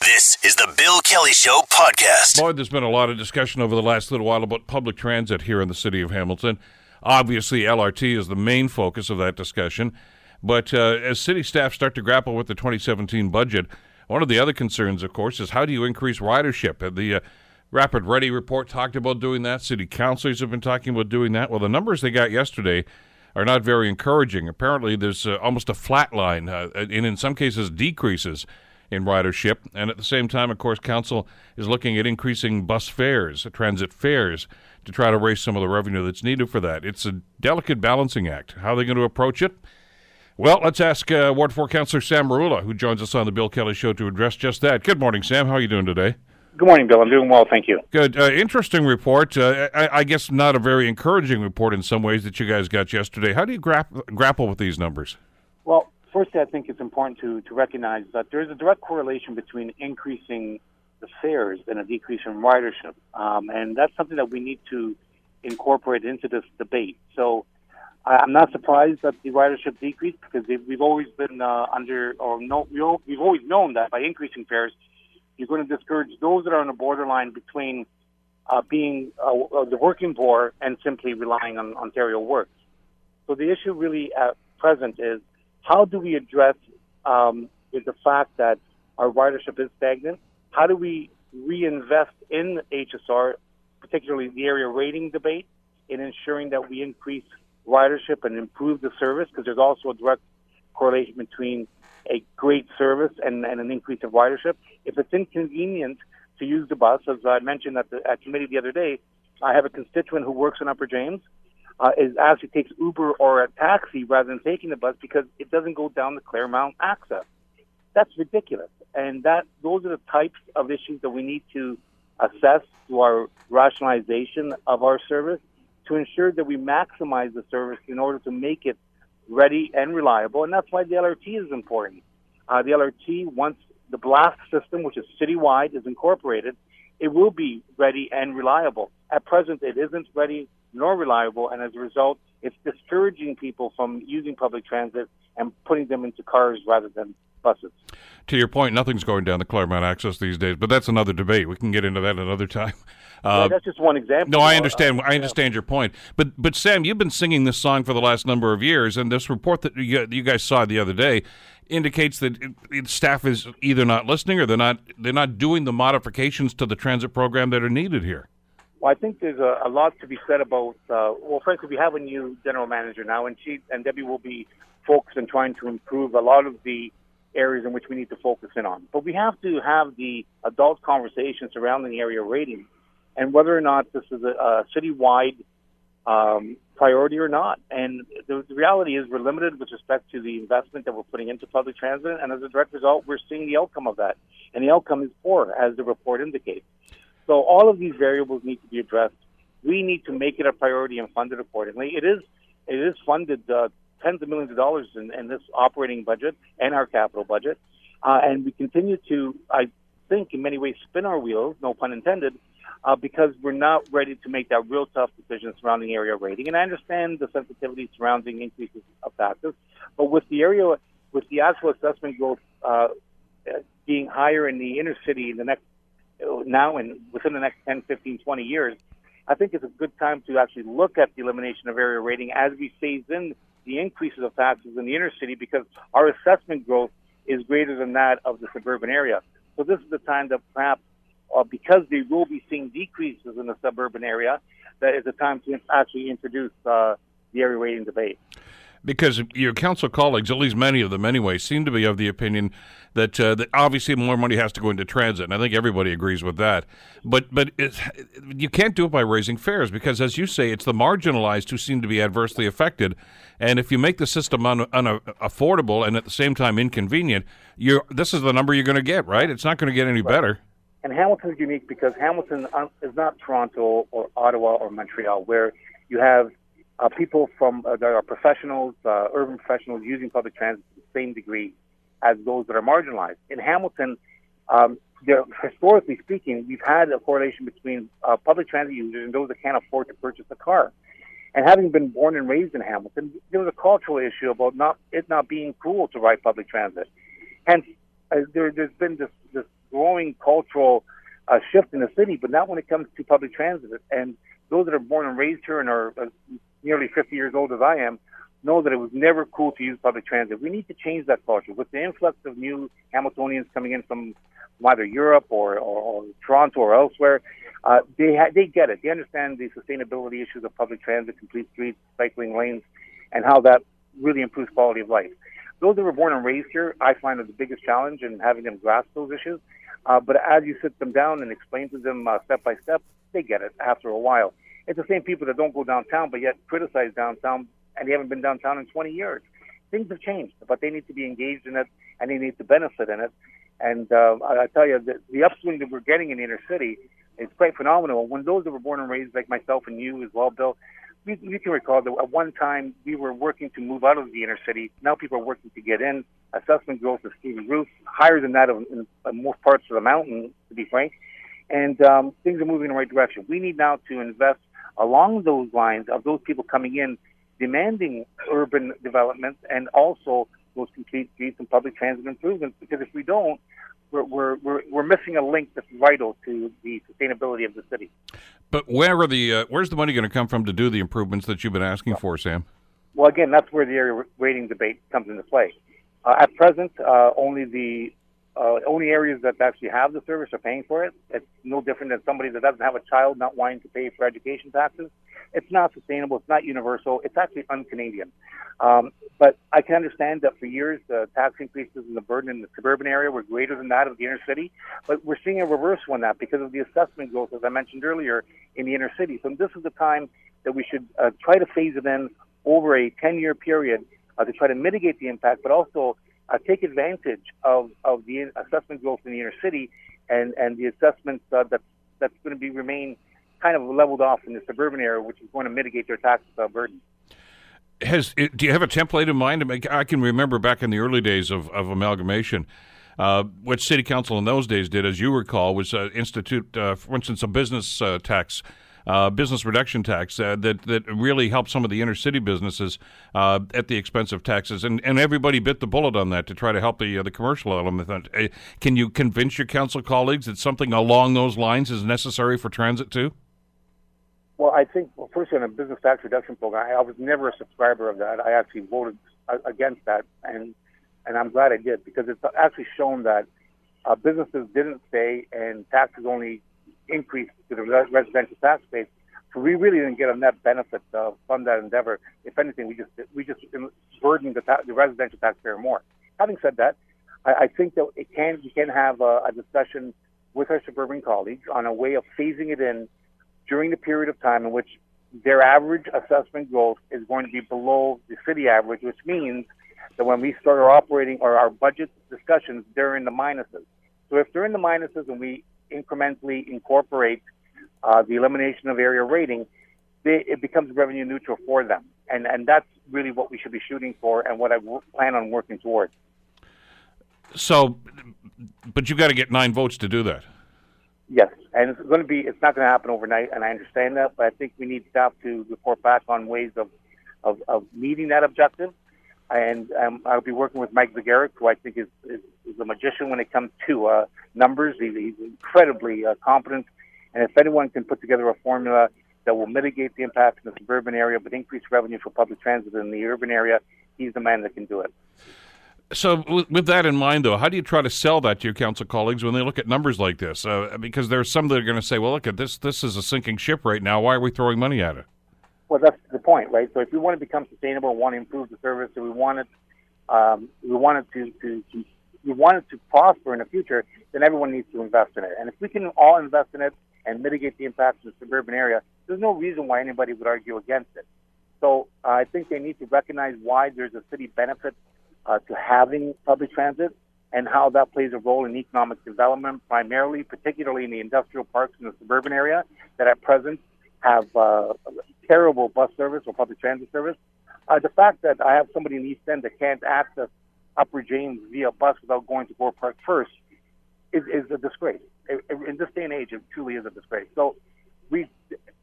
This is the Bill Kelly Show podcast. Boy, there's been a lot of discussion over the last little while about public transit here in the city of Hamilton. Obviously, LRT is the main focus of that discussion. But uh, as city staff start to grapple with the 2017 budget, one of the other concerns, of course, is how do you increase ridership? The uh, Rapid Ready report talked about doing that. City councilors have been talking about doing that. Well, the numbers they got yesterday are not very encouraging. Apparently, there's uh, almost a flat line, uh, and in some cases, decreases in ridership. And at the same time, of course, council is looking at increasing bus fares, transit fares, to try to raise some of the revenue that's needed for that. It's a delicate balancing act. How are they going to approach it? Well, let's ask uh, Ward 4 Councillor Sam Merulla, who joins us on the Bill Kelly Show to address just that. Good morning, Sam. How are you doing today? Good morning, Bill. I'm doing well, thank you. Good. Uh, interesting report. Uh, I, I, guess not a very encouraging report in some ways that you guys got yesterday. How do you gra- grapple with these numbers? Well, firstly, I think it's important to, to recognize that there is a direct correlation between increasing the fares and a decrease in ridership. Um, and that's something that we need to incorporate into this debate. So I'm not surprised that the ridership decreased because we've always been uh, under, or no, we've always known that by increasing fares, you're going to discourage those that are on the borderline between uh, being uh, the working poor and simply relying on Ontario Works. So the issue really at present is how do we address um, the fact that our ridership is stagnant? How do we reinvest in HSR, particularly the area rating debate, in ensuring that we increase ridership and improve the service? Because there's also a direct correlation between a great service and, and an increase of ridership. If it's inconvenient to use the bus, as I mentioned at the at committee the other day, I have a constituent who works in Upper James, uh, is actually takes Uber or a taxi rather than taking the bus because it doesn't go down the Claremont access. That's ridiculous, and that those are the types of issues that we need to assess through our rationalization of our service to ensure that we maximize the service in order to make it ready and reliable, and that's why the LRT is important. Uh, the LRT, once the BLAST system, which is citywide, is incorporated, it will be ready and reliable. At present, it isn't ready nor reliable, and as a result, it's discouraging people from using public transit and putting them into cars rather than buses. To your point, nothing's going down the Claremont Access these days, but that's another debate. We can get into that another time. Uh, yeah, that's just one example. No, I understand. Uh, I understand yeah. your point. But but Sam, you've been singing this song for the last number of years, and this report that you, you guys saw the other day indicates that it, it, staff is either not listening or they're not they're not doing the modifications to the transit program that are needed here. Well, I think there's a, a lot to be said about. Uh, well, frankly, we have a new general manager now, and she and Debbie will be focused on trying to improve a lot of the areas in which we need to focus in on. But we have to have the adult conversation surrounding the area rating and whether or not this is a, a citywide um, priority or not. And the, the, reality is we're limited with respect to the investment that we're putting into public transit, and as a direct result, we're seeing the outcome of that. And the outcome is poor, as the report indicates. So all of these variables need to be addressed. We need to make it a priority and fund it accordingly. It is it is funded uh, tens of millions of dollars in, in, this operating budget and our capital budget, uh, and we continue to, I think, in many ways, spin our wheels, no pun intended, uh, because we're not ready to make that real tough decision surrounding area rating. And I understand the sensitivity surrounding increases of taxes, but with the area, with the actual assessment growth uh, being higher in the inner city in the next now and within the next 10, 15, 20 years, I think it's a good time to actually look at the elimination of area rating as we phase in the increases of taxes in the inner city because our assessment growth is greater than that of the suburban area. So this is the time that perhaps uh, because they will be seeing decreases in the suburban area, that is a time to actually introduce uh, the area rating debate. Because your council colleagues, at least many of them anyway, seem to be of the opinion that, uh, that obviously more money has to go into transit, and I think everybody agrees with that. But but it, you can't do it by raising fares because, as you say, it's the marginalized who seem to be adversely affected. And if you make the system un, unaffordable and at the same time inconvenient, you're this is the number you're going to get, right? It's not going to get any better. And Hamilton is unique because Hamilton uh, is not Toronto or Ottawa or Montreal, where you have uh, people from uh, that are professionals, uh, urban professionals using public transit to the same degree as those that are marginalized. In Hamilton, um, there, historically speaking, we've had a correlation between uh, public transit users and those that can't afford to purchase a car. And having been born and raised in Hamilton, there was a cultural issue about not it not being cool to ride public transit. Hence, uh, there, has been this, this growing cultural uh, shift in the city, but not when it comes to public transit. And those that are born and raised here and are uh, nearly 50 years old as I am know that it was never cool to use public transit. We need to change that culture. With the influx of new Hamiltonians coming in from either Europe or, or, or Toronto or elsewhere, uh, they ha- they get it. They understand the sustainability issues of public transit, complete streets, cycling lanes, and how that really improves quality of life. Those that were born and raised here, I find are the biggest challenge in having them grasp those issues. Uh, but as you sit them down and explain to them uh, step by step, they get it after a while. It's the same people that don't go downtown but yet criticize downtown and they haven't been downtown in 20 years. Things have changed, but they need to be engaged in it and they need to benefit in it. And uh, I, tell you, the, the upswing that we're getting in the inner city is quite phenomenal. When those that were born and raised, like myself and you as well, Bill, you can recall that at one time we were working to move out of the inner city. Now people are working to get in. Assessment growth is through the roof, higher than that in, in, in most parts of the mountain, to be frank. And um, things are moving in the right direction. We need now to invest along those lines of those people coming in demanding urban development and also those complete streets and public transit improvements. Because if we don't, we're, we're, we're, we're missing a link that's vital to the sustainability of the city. But where are the uh, where's the money going to come from to do the improvements that you've been asking for, Sam? Well, again, that's where the area rating debate comes into play. Uh, at present, uh, only the uh, only areas that actually have the service are paying for it. It's no different than somebody that doesn't have a child not wanting to pay for education taxes. It's not sustainable. It's not universal. It's actually un-Canadian. Um, but I can understand that for years the tax increases and the burden in the suburban area were greater than that of the inner city. But we're seeing a reversal in that because of the assessment growth, as I mentioned earlier, in the inner city. So this is the time that we should uh, try to phase it in over a 10-year period uh, to try to mitigate the impact, but also uh, take advantage of, of the assessment growth in the inner city and, and the assessments uh, that, that's going to be remain kind of leveled off in the suburban area, which is going to mitigate their tax uh, burden. Has do you have a template in mind? I can remember back in the early days of, of amalgamation, uh, what city council in those days did, as you recall, was uh, institute, uh, for instance, a business uh, tax uh, business reduction tax uh, that that really helped some of the inner city businesses uh, at the expense of taxes, and, and everybody bit the bullet on that to try to help the uh, the commercial element. Uh, can you convince your council colleagues that something along those lines is necessary for transit too? Well, I think well, first on a business tax reduction program, I, I was never a subscriber of that. I actually voted against that, and and I'm glad I did because it's actually shown that uh, businesses didn't stay and taxes only increase to the residential tax base. So we really didn't get a net benefit uh, from that endeavor. If anything, we just we just burdened the, ta- the residential taxpayer more. Having said that, I, I think that it can we can have a, a discussion with our suburban colleagues on a way of phasing it in during the period of time in which their average assessment growth is going to be below the city average, which means that when we start our operating or our budget discussions, they're in the minuses. So if they're in the minuses and we incrementally incorporate uh, the elimination of area rating, they, it becomes revenue neutral for them. And, and that's really what we should be shooting for and what I w- plan on working towards. So, but you've got to get nine votes to do that. Yes, and it's going to be. It's not going to happen overnight, and I understand that. But I think we need staff to report back on ways of of, of meeting that objective and um, I'll be working with Mike Zegarac, who I think is, is, is a magician when it comes to uh, numbers. He's, he's incredibly uh, competent, and if anyone can put together a formula that will mitigate the impact in the suburban area but increase revenue for public transit in the urban area, he's the man that can do it. So, with that in mind, though, how do you try to sell that to your council colleagues when they look at numbers like this? Uh, because there's some that are going to say, "Well, look at this. This is a sinking ship right now. Why are we throwing money at it?" Well, that's the point, right? So if we want to become sustainable, want to improve the service, and we want it, um, we want it to, to, to, we want it to prosper in the future, then everyone needs to invest in it. And if we can all invest in it and mitigate the impacts in the suburban area, there's no reason why anybody would argue against it. So uh, I think they need to recognize why there's a city benefit uh, to having public transit and how that plays a role in economic development, primarily, particularly in the industrial parks in the suburban area that at present have uh, terrible bus service or public transit service. Uh, the fact that I have somebody in East End that can't access Upper James via bus without going to Gore Park first is, is a disgrace. In this day and age, it truly is a disgrace. So we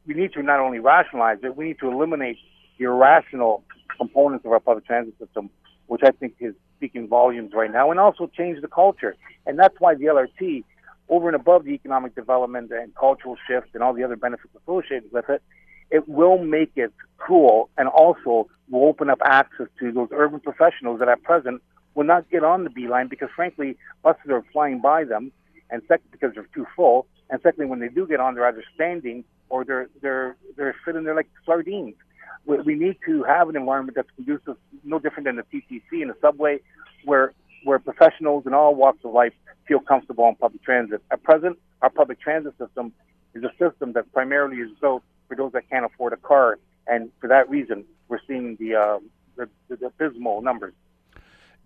we need to not only rationalize it, we need to eliminate the irrational components of our public transit system, which I think is speaking volumes right now, and also change the culture. And that's why the LRT over and above the economic development and cultural shift and all the other benefits associated with it, it will make it cool and also will open up access to those urban professionals that at present will not get on the B line because frankly buses are flying by them and second because they're too full and secondly when they do get on they're either standing or they're they're they're sitting there like sardines. We, we need to have an environment that's conducive, no different than the TTC and the subway, where where professionals in all walks of life feel comfortable on public transit. At present, our public transit system is a system that primarily is built for those that can't afford a car, and for that reason, we're seeing the uh, the, the abysmal numbers.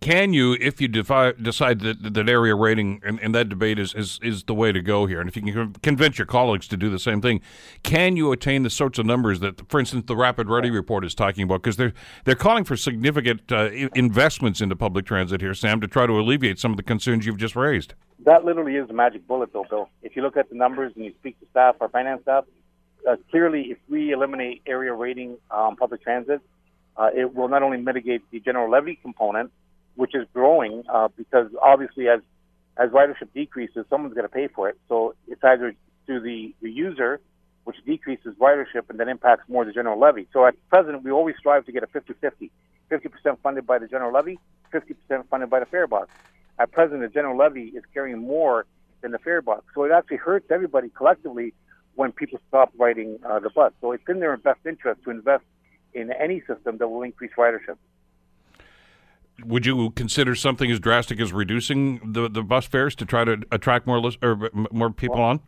Can you, if you decide that that area rating and, and, that debate is, is, is the way to go here, and if you can convince your colleagues to do the same thing, can you attain the sorts of numbers that, for instance, the Rapid Ready report is talking about? Because they're they're calling for significant uh, investments into public transit here, Sam, to try to alleviate some of the concerns you've just raised. That literally is the magic bullet, though, Bill. If you look at the numbers and you speak to staff, our finance staff, uh, clearly, if we eliminate area rating um, public transit, uh, it will not only mitigate the general levy component which is growing uh, because obviously as as ridership decreases, someone's going to pay for it. So it's either to the, the user, which decreases ridership and then impacts more the general levy. So at present, we always strive to get a 50-50, 50% funded by the general levy, 50% funded by the fare box. At present, the general levy is carrying more than the fare box. So it actually hurts everybody collectively when people stop riding uh, the bus. So it's in their best interest to invest in any system that will increase ridership would you consider something as drastic as reducing the, the bus fares to try to attract more list, or more people well, on?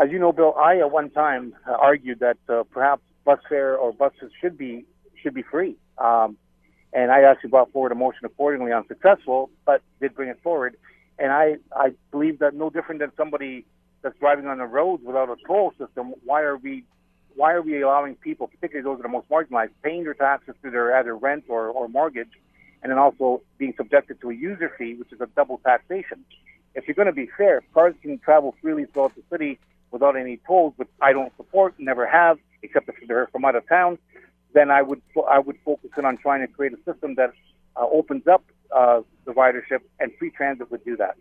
As you know, Bill, I at one time uh, argued that uh, perhaps bus fare or buses should be should be free, um, and I actually brought forward a motion accordingly, unsuccessful, but did bring it forward. And I I believe that no different than somebody that's driving on the roads without a toll system. Why are we why are we allowing people, particularly those that are most marginalized, paying their taxes through their either rent or, or mortgage? and then also being subjected to a user fee, which is a double taxation. If you're going to be fair, cars can travel freely throughout the city without any tolls, which I don't support, never have, except if they're from out of town. Then I would I would focus in on trying to create a system that uh, opens up uh, the ridership, and free transit would do that.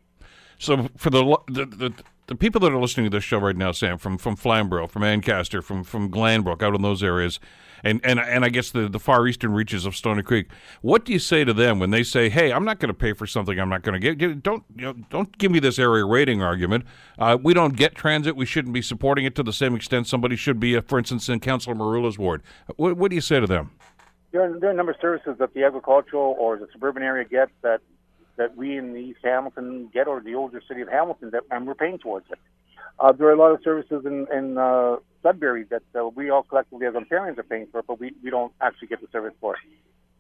So for the, the the, the people that are listening to this show right now, Sam, from from Flamborough, from Ancaster, from from Glanbrook, out in those areas, and and and I guess the the far eastern reaches of Stoney Creek. What do you say to them when they say, "Hey, I'm not going to pay for something I'm not going to get"? Don't you know, don't give me this area rating argument. Uh, we don't get transit. We shouldn't be supporting it to the same extent somebody should be. Uh, for instance, in Councillor Merulla's ward. What, what do you say to them? There are, there are a number of services that the agricultural or the suburban area gets that that we in the East Hamilton get, or the older city of Hamilton, that and we're paying towards it. Uh, there are a lot of services in, in uh, Sudbury that uh, we all collectively as Ontarians are paying for, but we, we don't actually get the service for.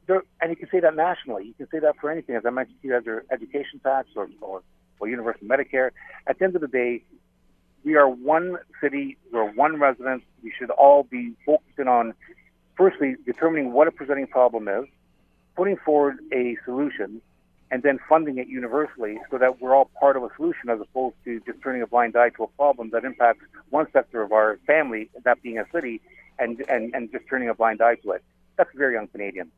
There, and you can say that nationally. You can say that for anything, as I mentioned to you, either education tax or, or, or universal Medicare. At the end of the day, we are one city, we're one residence. We should all be focusing on, firstly, determining what a presenting problem is, putting forward a solution, and then funding it universally so that we're all part of a solution as opposed to just turning a blind eye to a problem that impacts one sector of our family, that being a city, and, and, and just turning a blind eye to it. That's a very un-Canadian.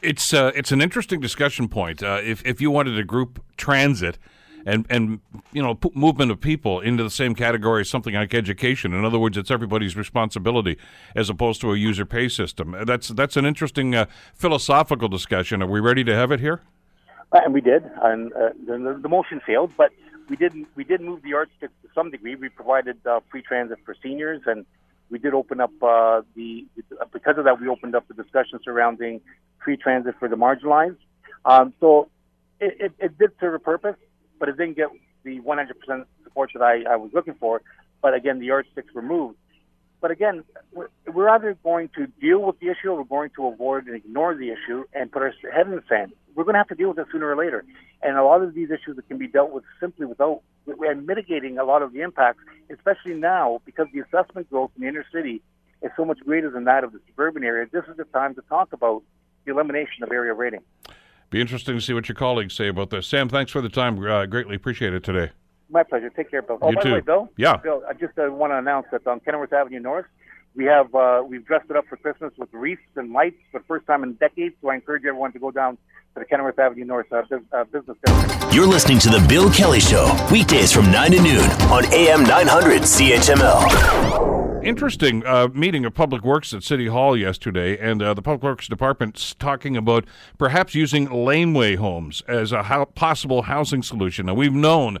It's uh, it's an interesting discussion point. Uh, if if you wanted to group transit and and you know movement of people into the same category as something like education. In other words, it's everybody's responsibility as opposed to a user pay system. That's that's an interesting uh, philosophical discussion. Are we ready to have it here? And we did, and uh, the, the, motion failed. But we did we did move the yardstick to some degree. We provided uh, free transit for seniors, and we did open up uh, the because of that we opened up the discussion surrounding free transit for the marginalized. Um, so it, it, it, did serve a purpose, but it didn't get the 100% support that I, I was looking for. But again, the yardsticks were moved. But again, we're, we're either going to deal with the issue or we're going to avoid and ignore the issue and put our head in the sand. We're going to have to deal with it sooner or later. And a lot of these issues that can be dealt with simply without and mitigating a lot of the impacts, especially now because the assessment growth in the inner city is so much greater than that of the suburban area. This is the time to talk about the elimination of area rating. Be interesting to see what your colleagues say about this. Sam, thanks for the time. Uh, greatly appreciate it today. My pleasure. Take care, Bill. Oh, you by too. the way, Bill. Yeah. Bill, I just uh, want to announce that on Kenilworth Avenue North, we have uh, we've dressed it up for Christmas with wreaths and lights for the first time in decades. So I encourage everyone to go down to the Kenilworth Avenue North uh, uh, Business District. You're listening to The Bill Kelly Show, weekdays from 9 to noon on AM 900 CHML. Interesting uh, meeting of Public Works at City Hall yesterday, and uh, the Public Works Department's talking about perhaps using laneway homes as a ho- possible housing solution. Now, we've known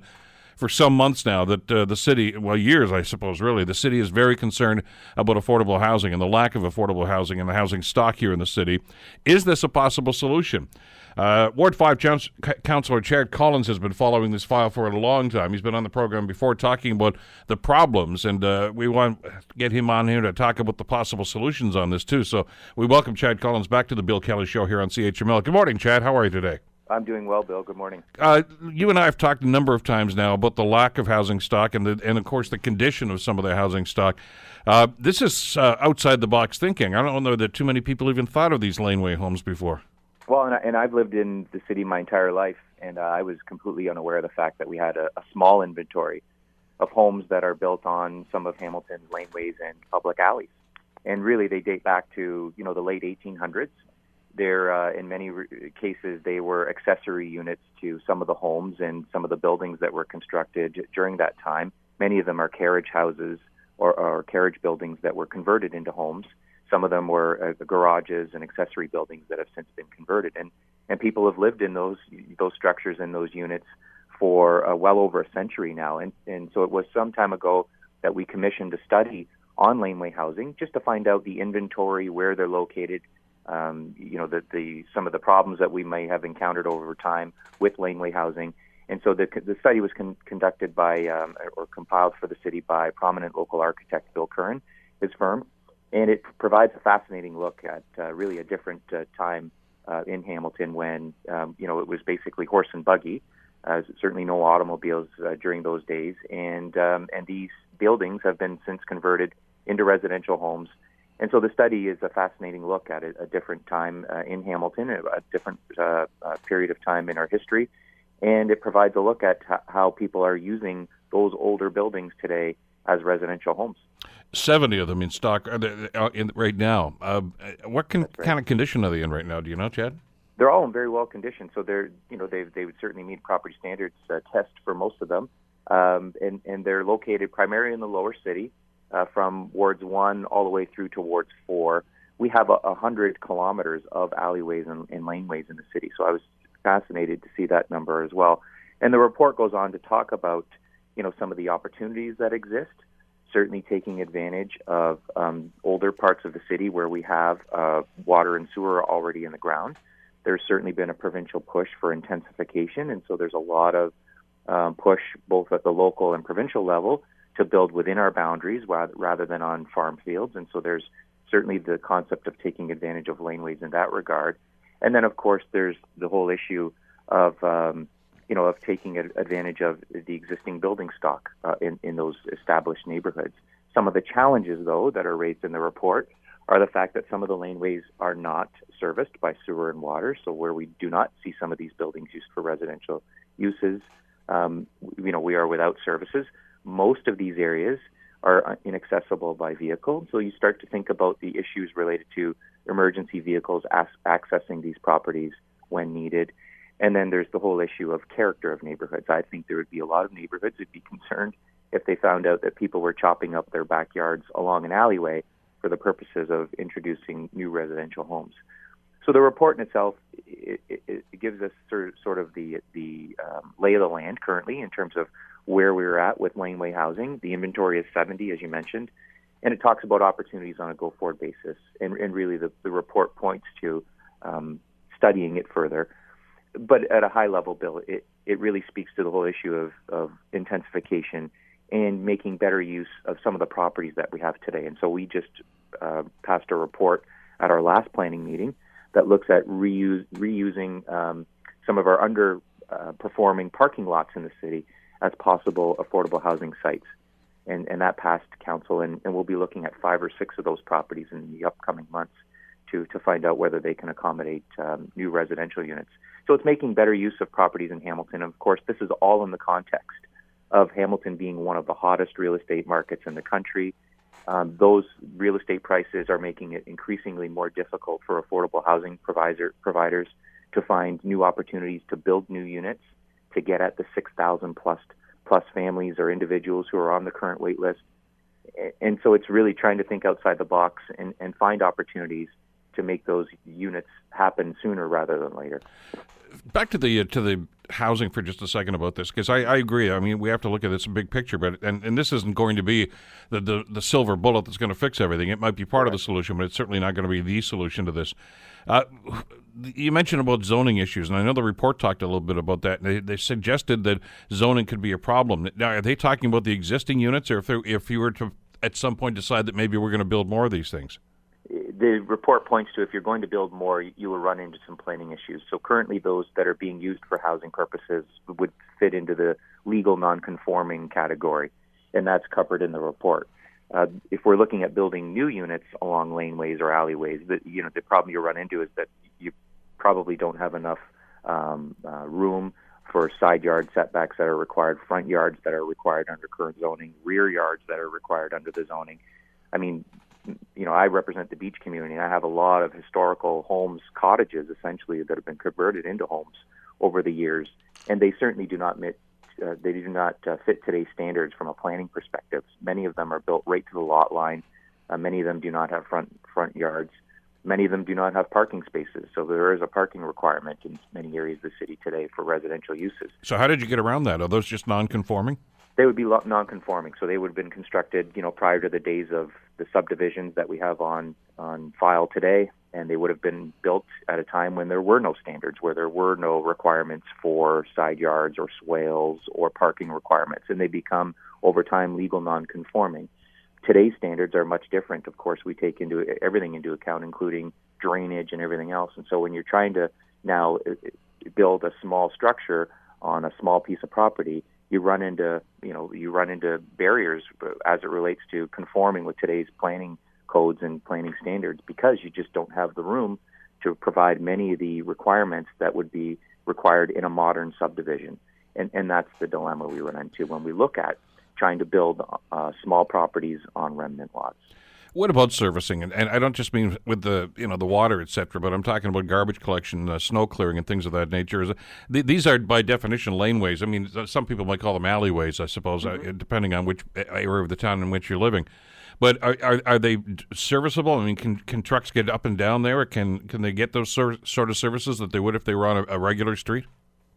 for some months now that uh, the city, well, years, I suppose, really, the city is very concerned about affordable housing and the lack of affordable housing and the housing stock here in the city. Is this a possible solution? Uh, Ward 5 Council- Councillor Chad Collins has been following this file for a long time. He's been on the program before talking about the problems, and uh, we want to get him on here to talk about the possible solutions on this, too. So we welcome Chad Collins back to the Bill Kelly Show here on CHML. Good morning, Chad. How are you today? I'm doing well, Bill. Good morning. Uh, you and I have talked a number of times now about the lack of housing stock and, the, and of course, the condition of some of the housing stock. Uh, this is uh, outside the box thinking. I don't know that too many people even thought of these laneway homes before. Well, and, I, and I've lived in the city my entire life, and uh, I was completely unaware of the fact that we had a, a small inventory of homes that are built on some of Hamilton's laneways and public alleys. And really, they date back to you know the late 1800s. They're uh, in many re- cases they were accessory units to some of the homes and some of the buildings that were constructed during that time. Many of them are carriage houses or, or carriage buildings that were converted into homes. Some of them were uh, garages and accessory buildings that have since been converted, and and people have lived in those those structures and those units for uh, well over a century now. And and so it was some time ago that we commissioned a study on laneway housing just to find out the inventory, where they're located, um, you know, the, the some of the problems that we may have encountered over time with laneway housing. And so the, the study was con- conducted by um, or compiled for the city by prominent local architect Bill Curran, his firm, and it provides a fascinating look at uh, really a different uh, time uh, in Hamilton when um, you know it was basically horse and buggy. Uh, certainly no automobiles uh, during those days, and um, and these buildings have been since converted into residential homes and so the study is a fascinating look at a, a different time uh, in Hamilton, a, a different uh, uh, period of time in our history, and it provides a look at how people are using those older buildings today as residential homes. 70 of them in stock uh, uh, in, right now. Uh, what con- right. kind of condition are they in right now? Do you know, Chad? They're all in very well condition, so they're you know they they would certainly meet property standards uh, test for most of them, um, and and they're located primarily in the lower city uh, from wards one all the way through to wards four. We have a, a hundred kilometers of alleyways and, and laneways in the city, so I was fascinated to see that number as well. And the report goes on to talk about, you know, some of the opportunities that exist. Certainly, taking advantage of um, older parts of the city where we have uh, water and sewer already in the ground. There's certainly been a provincial push for intensification, and so there's a lot of um, push both at the local and provincial level to build within our boundaries rather than on farm fields. And so there's certainly the concept of taking advantage of laneways in that regard. And then, of course, there's the whole issue of um, you know of taking advantage of the existing building stock uh, in in those established neighborhoods. Some of the challenges, though, that are raised in the report are the fact that some of the laneways are not serviced by sewer and water. So where we do not see some of these buildings used for residential uses, um, you know, we are without services most of these areas are inaccessible by vehicle. So you start to think about the issues related to emergency vehicles as- accessing these properties when needed. And then there's the whole issue of character of neighborhoods. I think there would be a lot of neighborhoods who'd be concerned if they found out that people were chopping up their backyards along an alleyway for the purposes of introducing new residential homes. So the report in itself it, it, it gives us sort of, sort of the the um, lay of the land currently in terms of where we're at with laneway housing. The inventory is 70, as you mentioned, and it talks about opportunities on a go forward basis. And, and really, the, the report points to um, studying it further. But at a high level, Bill, it, it really speaks to the whole issue of, of intensification and making better use of some of the properties that we have today. And so we just uh, passed a report at our last planning meeting that looks at reuse, reusing um, some of our underperforming uh, parking lots in the city as possible affordable housing sites. And, and that passed council, and, and we'll be looking at five or six of those properties in the upcoming months to, to find out whether they can accommodate um, new residential units. So it's making better use of properties in Hamilton. Of course, this is all in the context of Hamilton being one of the hottest real estate markets in the country. Um, those real estate prices are making it increasingly more difficult for affordable housing provider, providers to find new opportunities to build new units to get at the 6,000 plus plus families or individuals who are on the current wait list. And so it's really trying to think outside the box and, and find opportunities to make those units happen sooner rather than later. Back to the uh, to the housing for just a second about this because I, I agree. I mean, we have to look at this big picture, but and, and this isn't going to be the, the, the silver bullet that's going to fix everything. It might be part right. of the solution, but it's certainly not going to be the solution to this. Uh, you mentioned about zoning issues, and I know the report talked a little bit about that. They, they suggested that zoning could be a problem. Now, are they talking about the existing units, or if if you were to at some point decide that maybe we're going to build more of these things? The report points to if you're going to build more, you will run into some planning issues. So currently, those that are being used for housing purposes would fit into the legal non-conforming category, and that's covered in the report. Uh, if we're looking at building new units along laneways or alleyways, the, you know the problem you run into is that you probably don't have enough um, uh, room for side yard setbacks that are required, front yards that are required under current zoning, rear yards that are required under the zoning. I mean, you know, I represent the beach community. And I have a lot of historical homes, cottages, essentially, that have been converted into homes over the years, and they certainly do not meet. Uh, they do not uh, fit today's standards from a planning perspective. Many of them are built right to the lot line. Uh, many of them do not have front front yards. Many of them do not have parking spaces, so there is a parking requirement in many areas of the city today for residential uses. So, how did you get around that? Are those just non-conforming? They would be non-conforming, so they would have been constructed, you know, prior to the days of the subdivisions that we have on on file today, and they would have been built at a time when there were no standards, where there were no requirements for side yards or swales or parking requirements, and they become over time legal non-conforming. Today's standards are much different. Of course, we take into everything into account, including drainage and everything else. And so, when you're trying to now uh, build a small structure on a small piece of property, you run into you know you run into barriers as it relates to conforming with today's planning codes and planning standards because you just don't have the room to provide many of the requirements that would be required in a modern subdivision. And and that's the dilemma we run into when we look at trying to build uh, small properties on remnant lots what about servicing? And, and I don't just mean with the you know the water, etc., but I'm talking about garbage collection, uh, snow clearing, and things of that nature. these are by definition laneways. I mean, some people might call them alleyways, I suppose, uh, mm-hmm. uh, depending on which area of the town in which you're living. But are, are, are, they serviceable? I mean, can, can trucks get up and down there? Or can can they get those sort of services that they would if they were on a, a regular street?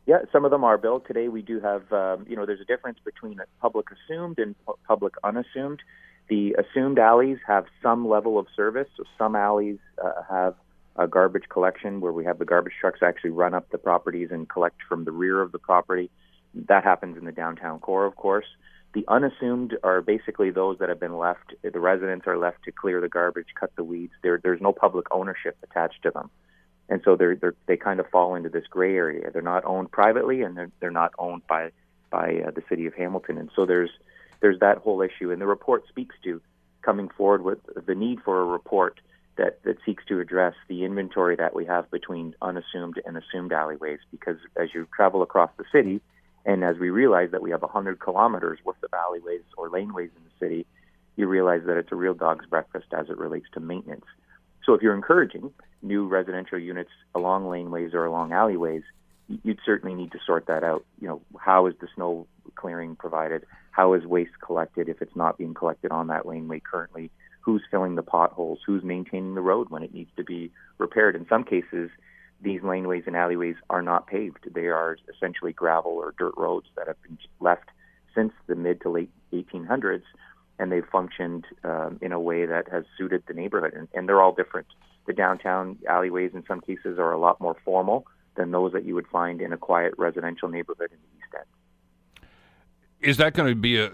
Yeah, some of them are built today. We do have, um, you know, there's a difference between public assumed and public unassumed. The assumed alleys have some level of service. So some alleys uh, have a garbage collection where we have the garbage trucks actually run up the properties and collect from the rear of the property. That happens in the downtown core, of course. The unassumed are basically those that have been left. The residents are left to clear the garbage, cut the weeds. There, there's no public ownership attached to them, and so they're, they're they kind of fall into this gray area. They're not owned privately, and they're they're not owned by by uh, the city of Hamilton. And so there's there's that whole issue. And the report speaks to coming forward with the need for a report that, that seeks to address the inventory that we have between unassumed and assumed alleyways. Because as you travel across the city, and as we realize that we have 100 kilometers worth of alleyways or laneways in the city, you realize that it's a real dog's breakfast as it relates to maintenance. So if you're encouraging new residential units along laneways or along alleyways, you'd certainly need to sort that out. You know, how is the snow clearing provided? How is waste collected if it's not being collected on that laneway currently? Who's filling the potholes? Who's maintaining the road when it needs to be repaired? In some cases, these laneways and alleyways are not paved. They are essentially gravel or dirt roads that have been left since the mid to late 1800s, and they've functioned um, in a way that has suited the neighborhood. And, and they're all different. The downtown alleyways, in some cases, are a lot more formal than those that you would find in a quiet residential neighborhood in the East End. Is that going to be a,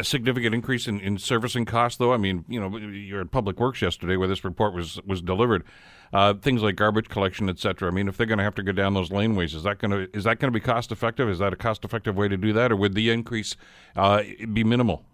a significant increase in, in servicing costs, though? I mean, you know, you're at Public Works yesterday where this report was was delivered. Uh, things like garbage collection, et cetera. I mean, if they're going to have to go down those laneways, is that going to is that going to be cost effective? Is that a cost effective way to do that, or would the increase uh, be minimal?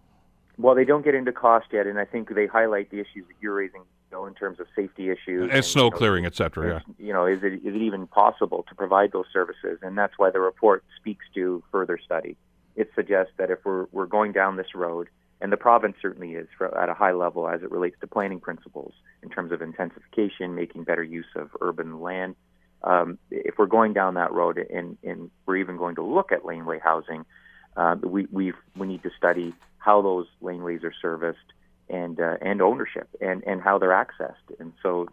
Well, they don't get into cost yet, and I think they highlight the issues that you're raising, you know, in terms of safety issues and, and snow you know, clearing, et cetera. Yeah. You know, is it is it even possible to provide those services? And that's why the report speaks to further study it suggests that if we're, we're going down this road, and the province certainly is for, at a high level as it relates to planning principles in terms of intensification, making better use of urban land, um, if we're going down that road and, and we're even going to look at laneway housing, uh, we we we need to study how those laneways are serviced and uh, and ownership and and how they're accessed. And so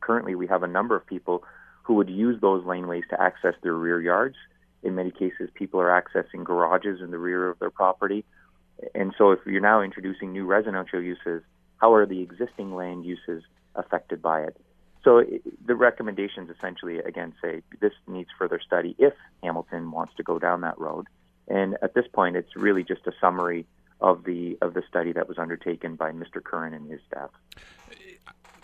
currently we have a number of people who would use those laneways to access their rear yards. In many cases, people are accessing garages in the rear of their property. And so if you're now introducing new residential uses, how are the existing land uses affected by it? So the recommendations essentially, again, say this needs further study if Hamilton wants to go down that road. And at this point, it's really just a summary of the of the study that was undertaken by Mr. Curran and his staff.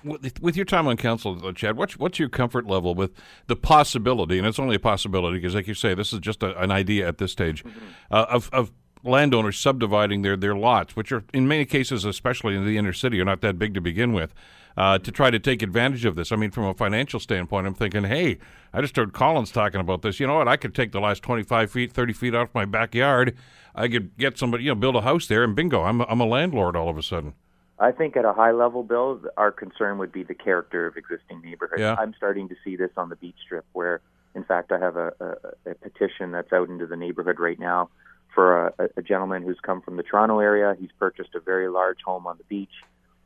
With your time on council, Chad, what's what's your comfort level with the possibility, and it's only a possibility because, like you say, this is just a, an idea at this stage, mm-hmm. uh, of of landowners subdividing their, their lots, which are in many cases, especially in the inner city, are not that big to begin with, uh, to try to take advantage of this. I mean, from a financial standpoint, I'm thinking, hey, I just heard Collins talking about this. You know what? I could take the last 25 feet, 30 feet off my backyard. I could get somebody, you know, build a house there, and bingo, I'm, I'm a landlord all of a sudden. I think at a high level, Bill, our concern would be the character of existing neighborhoods. Yeah. I'm starting to see this on the beach strip where, in fact, I have a, a, a petition that's out into the neighborhood right now for a, a gentleman who's come from the Toronto area. He's purchased a very large home on the beach,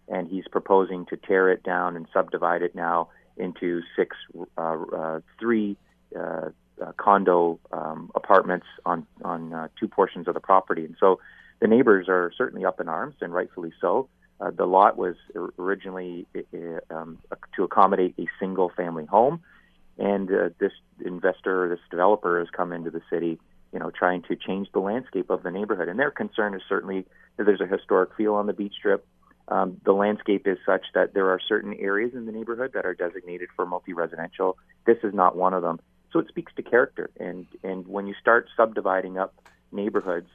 and he's proposing to tear it down and subdivide it now into six, uh, uh, three uh, uh, condo um, apartments on on uh, two portions of the property. And so the neighbors are certainly up in arms, and rightfully so. Uh, the lot was originally um, to accommodate a single family home, and this investor, this developer, has come into the city you know, trying to change the landscape of the neighborhood. And their concern is certainly that there's a historic feel on the beach strip. Um, the landscape is such that there are certain areas in the neighborhood that are designated for multi-residential. This is not one of them. So it speaks to character. And and when you start subdividing up neighborhoods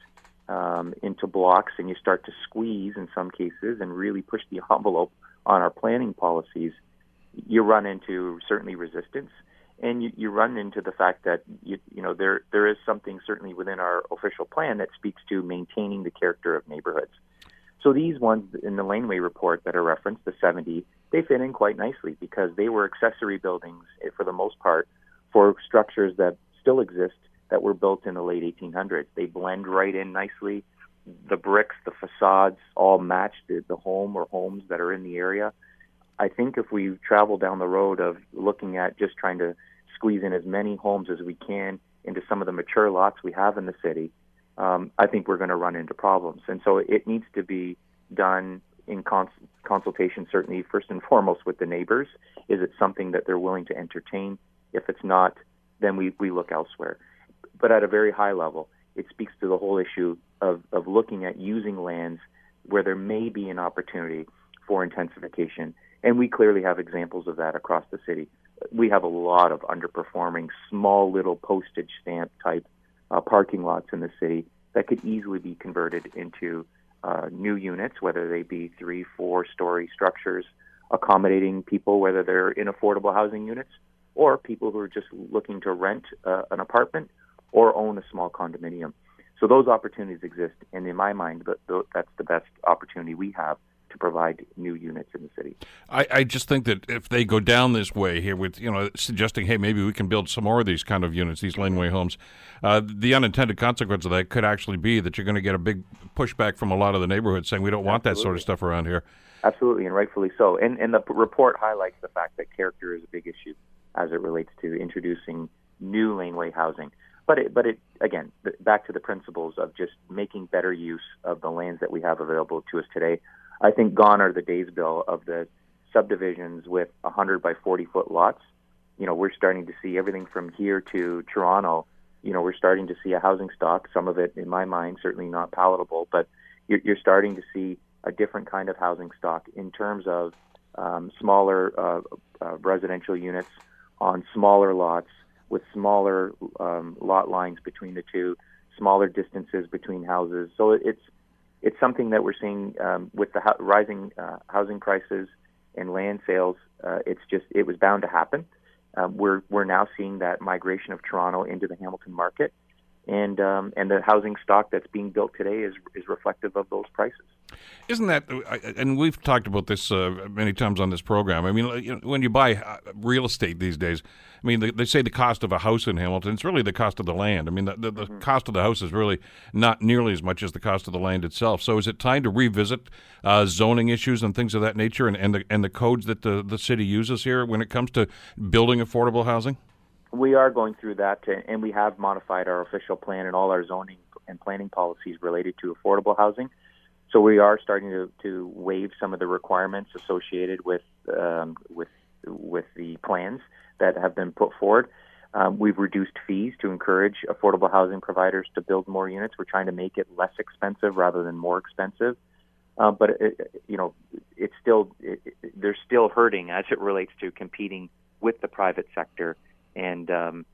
um, into blocks and you start to squeeze in some cases and really push the envelope on our planning policies, you run into certainly resistance and you, you run into the fact that you, you know there there is something certainly within our official plan that speaks to maintaining the character of neighborhoods. So these ones in the laneway report that are referenced, the 70, they fit in quite nicely because they were accessory buildings eh, for the most part for structures that still exist that were built in the late 1800s. They blend right in nicely. The bricks, the facades all match the, the home or homes that are in the area. I think if we travel down the road of looking at just trying to squeeze in as many homes as we can into some of the mature lots we have in the city, um, I think we're going to run into problems. And so it needs to be done in cons- consultation, certainly first and foremost with the neighbors. Is it something that they're willing to entertain? If it's not, then we, we look elsewhere. But at a very high level, it speaks to the whole issue of, of looking at using lands where there may be an opportunity for intensification and we clearly have examples of that across the city. We have a lot of underperforming, small little postage stamp type uh, parking lots in the city that could easily be converted into uh, new units, whether they be three, four story structures accommodating people, whether they're in affordable housing units or people who are just looking to rent uh, an apartment or own a small condominium. So those opportunities exist, and in my mind, that's the best opportunity we have to provide new units in the city. I, I, just think that if they go down this way here with, you know, suggesting, hey, maybe we can build some more of these kind of units, these laneway homes, uh, the unintended consequence of that could actually be that you're going to get a big pushback from a lot of the neighborhoods saying we don't want Absolutely. that sort of stuff around here. Absolutely, and rightfully so. And, and the report highlights the fact that character is a big issue as it relates to introducing new laneway housing. But it, but it again back to the principles of just making better use of the lands that we have available to us today. I think gone are the days, Bill, of the subdivisions with 100 by 40 foot lots. You know, we're starting to see everything from here to Toronto. You know, we're starting to see a housing stock. Some of it, in my mind, certainly not palatable, but you're, you're starting to see a different kind of housing stock in terms of um, smaller uh, uh, residential units on smaller lots with smaller um, lot lines between the two, smaller distances between houses. So it's it's something that we're seeing um, with the ho- rising uh, housing prices and land sales. Uh, it's just it was bound to happen. Um, we're we're now seeing that migration of Toronto into the Hamilton market, and um, and the housing stock that's being built today is is reflective of those prices. Isn't that, and we've talked about this uh, many times on this program. I mean, you know, when you buy uh, real estate these days, I mean, they, they, say the cost of a house in Hamilton, it's really the cost of the land. I mean, the, the, the mm-hmm. cost of the house is really not nearly as much as the cost of the land itself. So is it time to revisit uh, zoning issues and things of that nature and, and, the, and the codes that the, the city uses here when it comes to building affordable housing? We are going through that, and we have modified our official plan and all our zoning and planning policies related to affordable housing. So we are starting to, to waive some of the requirements associated with um, with with the plans that have been put forward. Um, we've reduced fees to encourage affordable housing providers to build more units. We're trying to make it less expensive rather than more expensive. Uh, but it, you know, it's still it, it, they're still hurting as it relates to competing with the private sector, and um,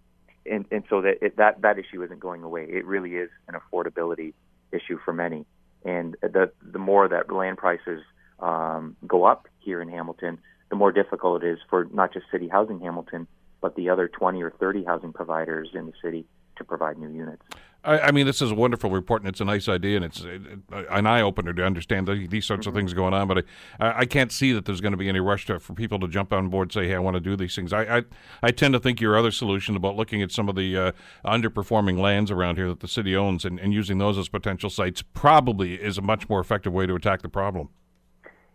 and and so that that that issue isn't going away. It really is an affordability issue for many, and the the more that land prices um, go up here in Hamilton, the more difficult it is for not just City Housing Hamilton, but the other 20 or 30 housing providers in the city to provide new units. I, I mean, this is a wonderful report, and it's a nice idea, and it's an eye opener to understand the, these sorts mm-hmm. of things going on. But I, I can't see that there's going to be any rush to, for people to jump on board and say, "Hey, I want to do these things." I, I, I tend to think your other solution about looking at some of the uh, underperforming lands around here that the city owns and, and using those as potential sites probably is a much more effective way to attack the problem.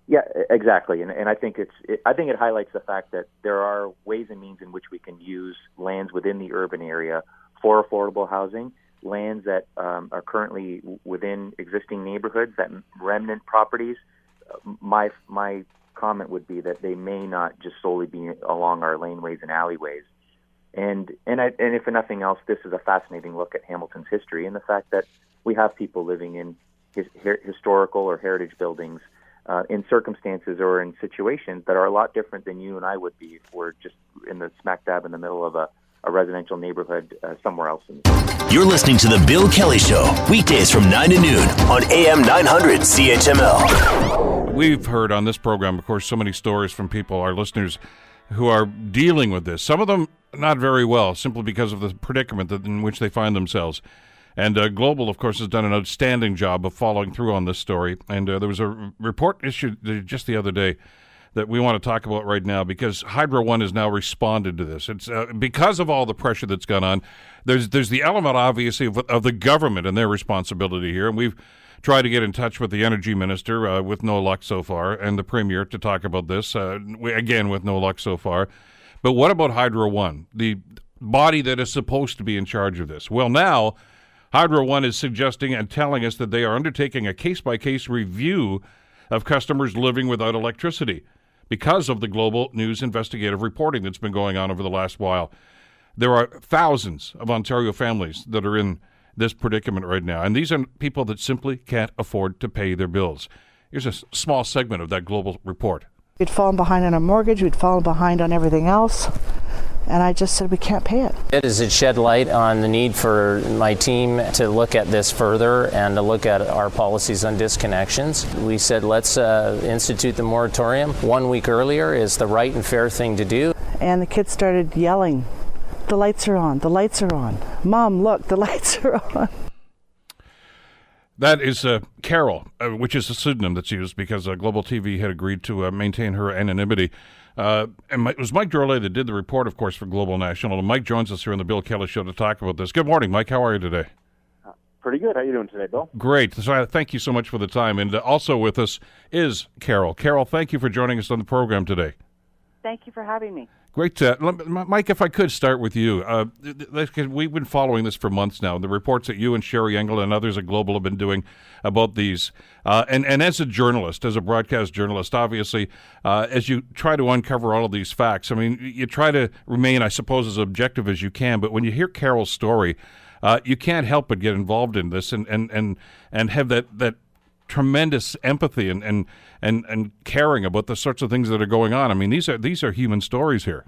Yeah, exactly, and and I think it's it, I think it highlights the fact that there are ways and means in which we can use lands within the urban area for affordable housing, lands that um, are currently within existing neighborhoods, that remnant properties. My my comment would be that they may not just solely be along our laneways and alleyways. And and I, and if nothing else, this is a fascinating look at Hamilton's history and the fact that we have people living in his, historical or heritage buildings uh, in circumstances or in situations that are a lot different than you and I would be if we're just in the smack dab in the middle of a, a residential neighborhood uh, somewhere else. You're listening to The Bill Kelly Show, weekdays from 9 to noon on AM 900 CHML. We've heard on this program, of course, so many stories from people, our listeners, who are dealing with this. Some of them not very well, simply because of the predicament in which they find themselves. And uh, Global, of course, has done an outstanding job of following through on this story. And uh, there was a report issued just the other day that we want to talk about right now because Hydro One has now responded to this. It's uh, because of all the pressure that's gone on. There's there's the element obviously of, of, the government and their responsibility here, and we've tried to get in touch with the energy minister uh, with no luck so far, and the premier to talk about this uh, again with no luck so far. But what about Hydro One, the body that is supposed to be in charge of this? Well, now Hydro One is suggesting and telling us that they are undertaking a case by case review of customers living without electricity because of the global news investigative reporting that's been going on over the last while. There are thousands of Ontario families that are in this predicament right now, and these are people that simply can't afford to pay their bills. Here's a small segment of that global report. We'd fallen behind on our mortgage, we'd fallen behind on everything else and I just said we can't pay it. It is it shed light on the need for my team to look at this further and to look at our policies on disconnections. We said let's uh, institute the moratorium one week earlier is the right and fair thing to do. And the kids started yelling, "The lights are on! The lights are on! Mom, look, the lights are on!" That is uh, Carol, uh, which is a pseudonym that's used because uh, Global TV had agreed to uh, maintain her anonymity. Uh, and it was Mike Drolet that did the report, of course, for Global National. And Mike joins us here on the Bill Kelly Show to talk about this. Good morning, Mike. How are you today? Uh, pretty good. How are you doing today, Bill? Great. So thank you so much for the time. And also with us is Carol. Carol, thank you for joining us on the program today. Thank you for having me. Great. Uh, Mike, if I could start with you. Uh, we've been following this for months now. The reports that you and Sherry Engel and others at Global have been doing about these. Uh, and, and as a journalist, as a broadcast journalist, obviously, uh, as you try to uncover all of these facts, I mean, you try to remain, I suppose, as objective as you can. But when you hear Carol's story, uh, you can't help but get involved in this and, and, and, and have that, that tremendous empathy and, and and and caring about the sorts of things that are going on. I mean, these are these are human stories here.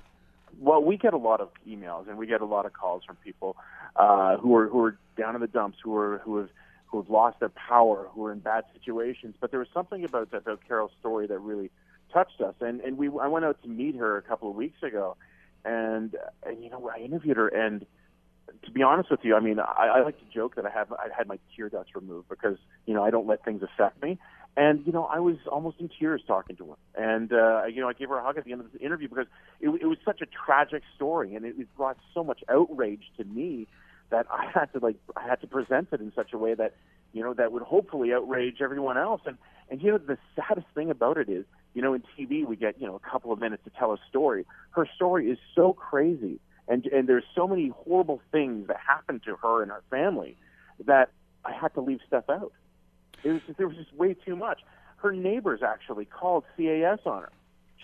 Well, we get a lot of emails and we get a lot of calls from people uh, who are who are down in the dumps, who are who have who have lost their power, who are in bad situations. But there was something about that about Carol's story that really touched us, and and we I went out to meet her a couple of weeks ago, and and you know I interviewed her and to be honest with you, I mean, I, I like to joke that I have I had my tear ducts removed because you know I don't let things affect me, And you know, I was almost in tears talking to her, and uh, you know, I gave her a hug at the end of the interview because it, it was such a tragic story, and it, it brought so much outrage to me that I had to like I had to present it in such a way that you know that would hopefully outrage everyone else. And and you know, the saddest thing about it is, you know, in TV we get you know a couple of minutes to tell a story. Her story is so crazy, and and there's so many horrible things that happened to her and her family that I had to leave stuff out. It was there was just way too much. Her neighbors actually called CAS on her.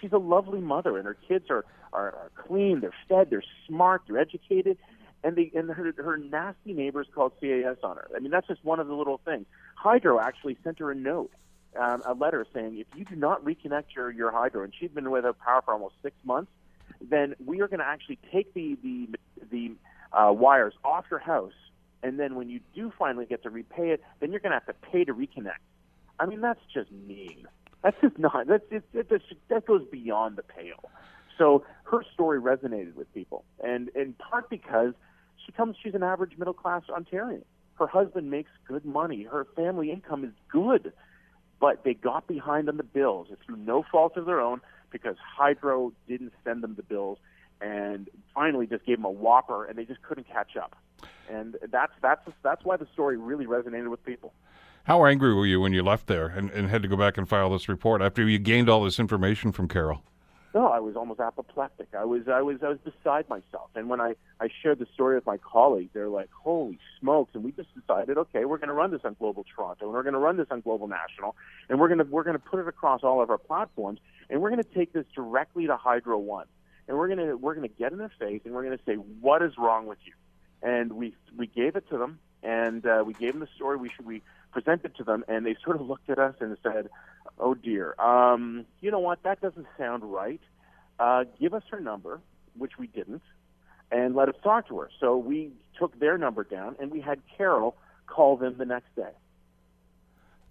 She's a lovely mother, and her kids are are, are clean, they're fed, they're smart, they're educated, and they and her her nasty neighbors called CAS on her. I mean, that's just one of the little things. Hydro actually sent her a note, um, a letter saying, if you do not reconnect your your hydro, and she'd been without power for almost six months, then we are going to actually take the the the uh, wires off your house and then when you do finally get to repay it, then you're going to have to pay to reconnect. I mean, that's just mean. That's just not. That's it, it, that, that goes beyond the pale. So her story resonated with people, and in part because she comes. She's an average middle class Ontarian. Her husband makes good money. Her family income is good, but they got behind on the bills through no fault of their own because Hydro didn't send them the bills, and finally just gave them a whopper, and they just couldn't catch up and that's that's that's why the story really resonated with people. How angry were you when you left there and, and had to go back and file this report after you gained all this information from Carol? No, I was almost apoplectic. I was I was I was beside myself. And when I I shared the story with my colleagues, they're like, "Holy smokes!" And we just decided, okay, we're going to run this on Global Toronto, and we're going to run this on Global National, and we're going to we're going to put it across all of our platforms, and we're going to take this directly to Hydro One, and we're going to we're going to get in their face, and we're going to say, "What is wrong with you?" and we we gave it to them, and uh, we gave them the story. We should we presented to them, and they sort of looked at us and said, "Oh dear, um, you know what? That doesn't sound right. Uh, give us her number," which we didn't, and let us talk to her. So we took their number down, and we had Carol call them the next day.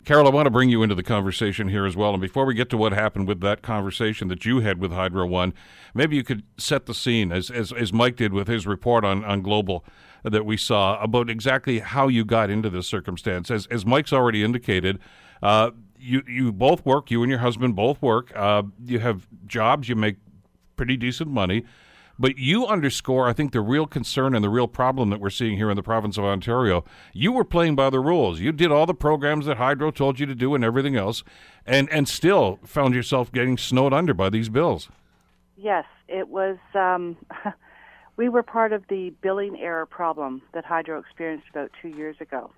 Carol, I want to bring you into the conversation here as well. And before we get to what happened with that conversation that you had with Hydro One, maybe you could set the scene as, as, as Mike did with his report on, on Global that we saw about exactly how you got into this circumstance. As, as Mike's already indicated, uh, you, you both work, you and your husband both work. Uh, you have jobs, you make pretty decent money. But you underscore, I think, the real concern and the real problem that we're seeing here in the province of Ontario. You were playing by the rules. You did all the programs that Hydro told you to do and everything else, and, and still found yourself getting snowed under by these bills. Yes, it was. Um, we were part of the billing error problem that Hydro experienced about two years ago.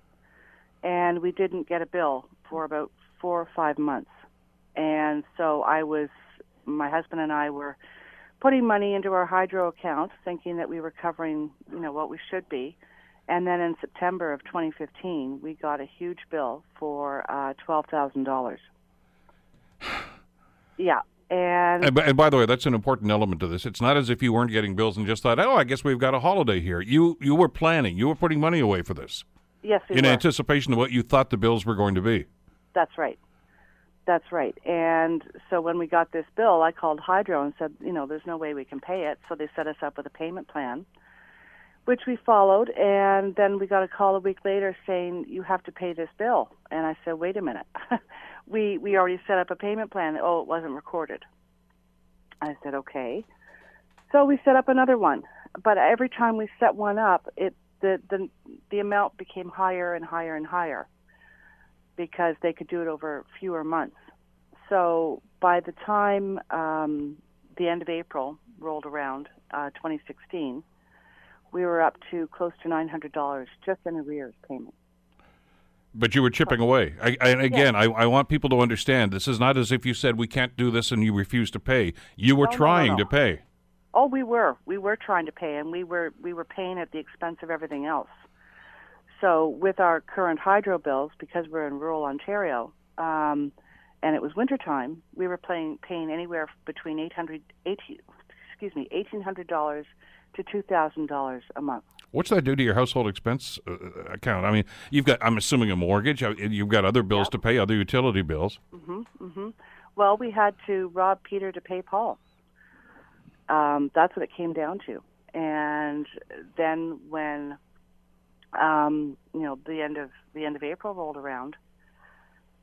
And we didn't get a bill for about four or five months. And so I was, my husband and I were putting money into our hydro account, thinking that we were covering, you know, what we should be. And then in September of 2015, we got a huge bill for uh, twelve thousand dollars. Yeah, and and, and, by the way, that's an important element to this. It's not as if you weren't getting bills and just thought, "Oh, I guess we've got a holiday here." You you were planning. You were putting money away for this. Yes, we in were. anticipation of what you thought the bills were going to be. That's right. That's right. And so when we got this bill, I called Hydro and said, you know, there's no way we can pay it. So they set us up with a payment plan, which we followed. And then we got a call a week later saying, you have to pay this bill. And I said, wait a minute. we, we already set up a payment plan. Oh, it wasn't recorded. I said, okay. So we set up another one. But every time we set one up, it the, the, the amount became higher and higher and higher because they could do it over fewer months. So by the time um, the end of April rolled around, uh, 2016, we were up to close to $900 just in arrears payment. But you were chipping away. I, and again, yeah. I, I, want people to understand this is not as if you said we can't do this and you refused to pay. You were oh, trying no, no, no. to pay. Oh, we were. We were trying to pay, and we were we were paying at the expense of everything else. So with our current hydro bills, because we're in rural Ontario, um, and it was wintertime, we were paying paying anywhere between 800, 18, excuse me, eighteen hundred dollars to two thousand dollars a month. What's that do to your household expense uh, uh account? I mean, you've got, I'm assuming, a mortgage. Uh, you've got other bills yep. to pay, other utility bills. Mm-hmm. Mm-hmm. Well, we had to rob Peter to pay Paul. Um, that's what it came down to. And then when um, you know, the end of the end of April rolled around,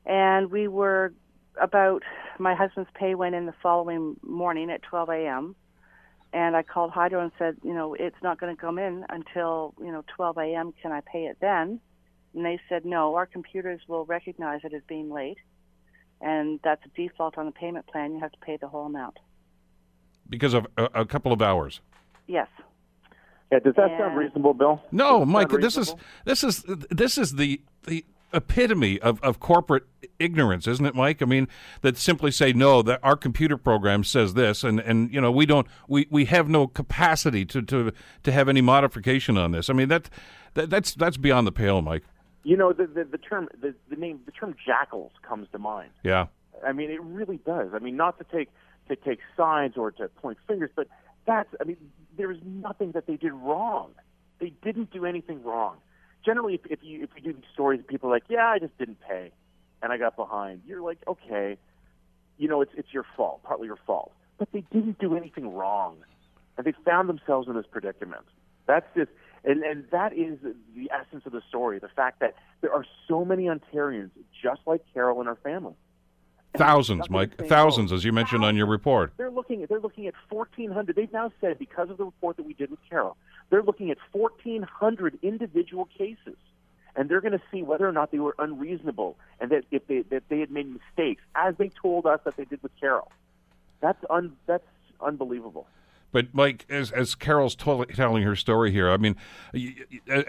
And we were about my husband's pay went in the following morning at 12 a.m. And I called Hydro and said, you know, it's not going to come in until you know 12 a.m. Can I pay it then? And they said, no, our computers will recognize it as being late, and that's a default on the payment plan. You have to pay the whole amount. Because of a, a couple of hours. Yes. Yeah, does that And- sound reasonable, Bill? No, Does Mike. This is this is this is the the epitome of, of corporate ignorance, isn't it, Mike? I mean, that simply say no. That our computer program says this, and, and you know we don't we, we have no capacity to, to to have any modification on this. I mean that, that that's that's beyond the pale, Mike. You know, the the, the term the, the name the term jackals comes to mind. Yeah. I mean, it really does. I mean, not to take to take sides or to point fingers, but that's. I mean, there is nothing that they did wrong. They didn't do anything wrong. Generally, if, if you if you do these stories, people are like, "Yeah, I just didn't pay, and I got behind." You're like, "Okay, you know, it's it's your fault, partly your fault." But they didn't do anything wrong, and they found themselves in this predicament. That's just, and and that is the essence of the story. The fact that there are so many Ontarians just like Carol and her family. Thousands, Mike. Thousands, as you mentioned on your report. They're looking at they're looking at 1,400. They've now said because of the report that we did with Carol, they're looking at 1,400 individual cases, and they're going to see whether or not they were unreasonable and that if they that they had made mistakes, as they told us that they did with Carol. That's un that's unbelievable. But Mike, as as Carol's tell, telling her story here, I mean, uh,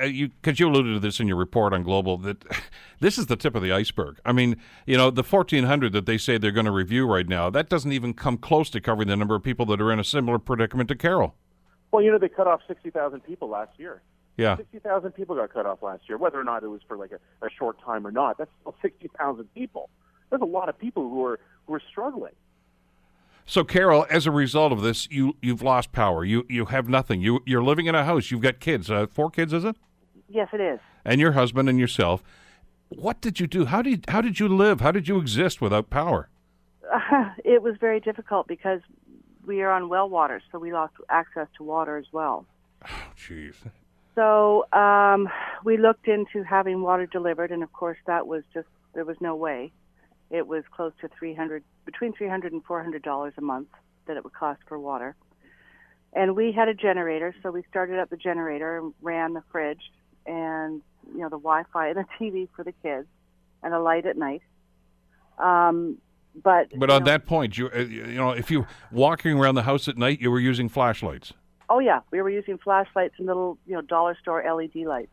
you because you, you alluded to this in your report on Global that this is the tip of the iceberg. I mean, you know, the fourteen hundred that they say they're going to review right now, that doesn't even come close to covering the number of people that are in a similar predicament to Carol. Well, you know they cut off 60,000 people last year. Yeah, 60,000 people got cut off last year, whether or not it was for like a, a short time or not. That's still 60,000 people. There's a lot of people who are who are struggling. So, Carol, as a result of this, you you've lost power. You you have nothing. You you're living in a house. You've got kids. Uh, four kids, is it? Yes, it is. And your husband and yourself. What did you do? How did how did you live? How did you exist without power? it was very difficult because we are on well water, so we lost access to water as well. Jeez. So um, we looked into having water delivered, and of course, that was just there was no way. It was close to three hundred, between three hundred and four hundred dollars a month that it would cost for water. And we had a generator, so we started up the generator and ran the fridge and you know the Wi-Fi and the TV for the kids, and a light at night. Um, but But on know- that point, you uh, you know, if you walking around the house at night, you were using flashlights. Oh yeah, we were using flashlights and little, you know, dollar store LED lights,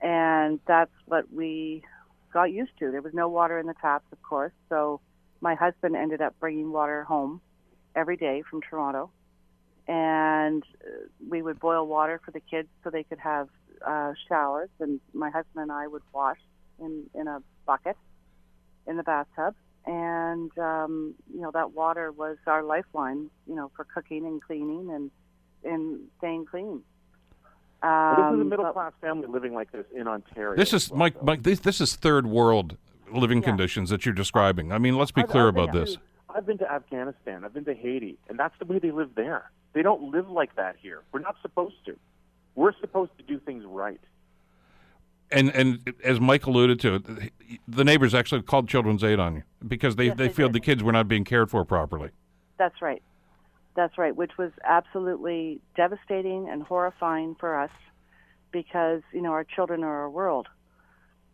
and that's what we got used to. There was no water in the taps, of course, so my husband ended up bringing water home every day from Toronto, and uh, we would boil water for the kids so they could have uh, showers, and my husband and I would wash in in a bucket in the bathtub. And um, you know that water was our lifeline, you know, for cooking and cleaning and and staying clean. Well, this is a Um, middle but- class family living like this in Ontario. This is Mike. Mike, this this is third world living Yeah. conditions that you're describing. I mean, let's be I've- clear I've been about this. I've been to Afghanistan. I've been to Haiti, and that's the way they live there. They don't live like that here. We're not supposed to. We're supposed to do things right. And and as Mike alluded to, the neighbors actually called Children's Aid on you because they Yes, they they feel the kids were not being cared for properly. That's right. That's right, which was absolutely devastating and horrifying for us because, you know, our children are our world.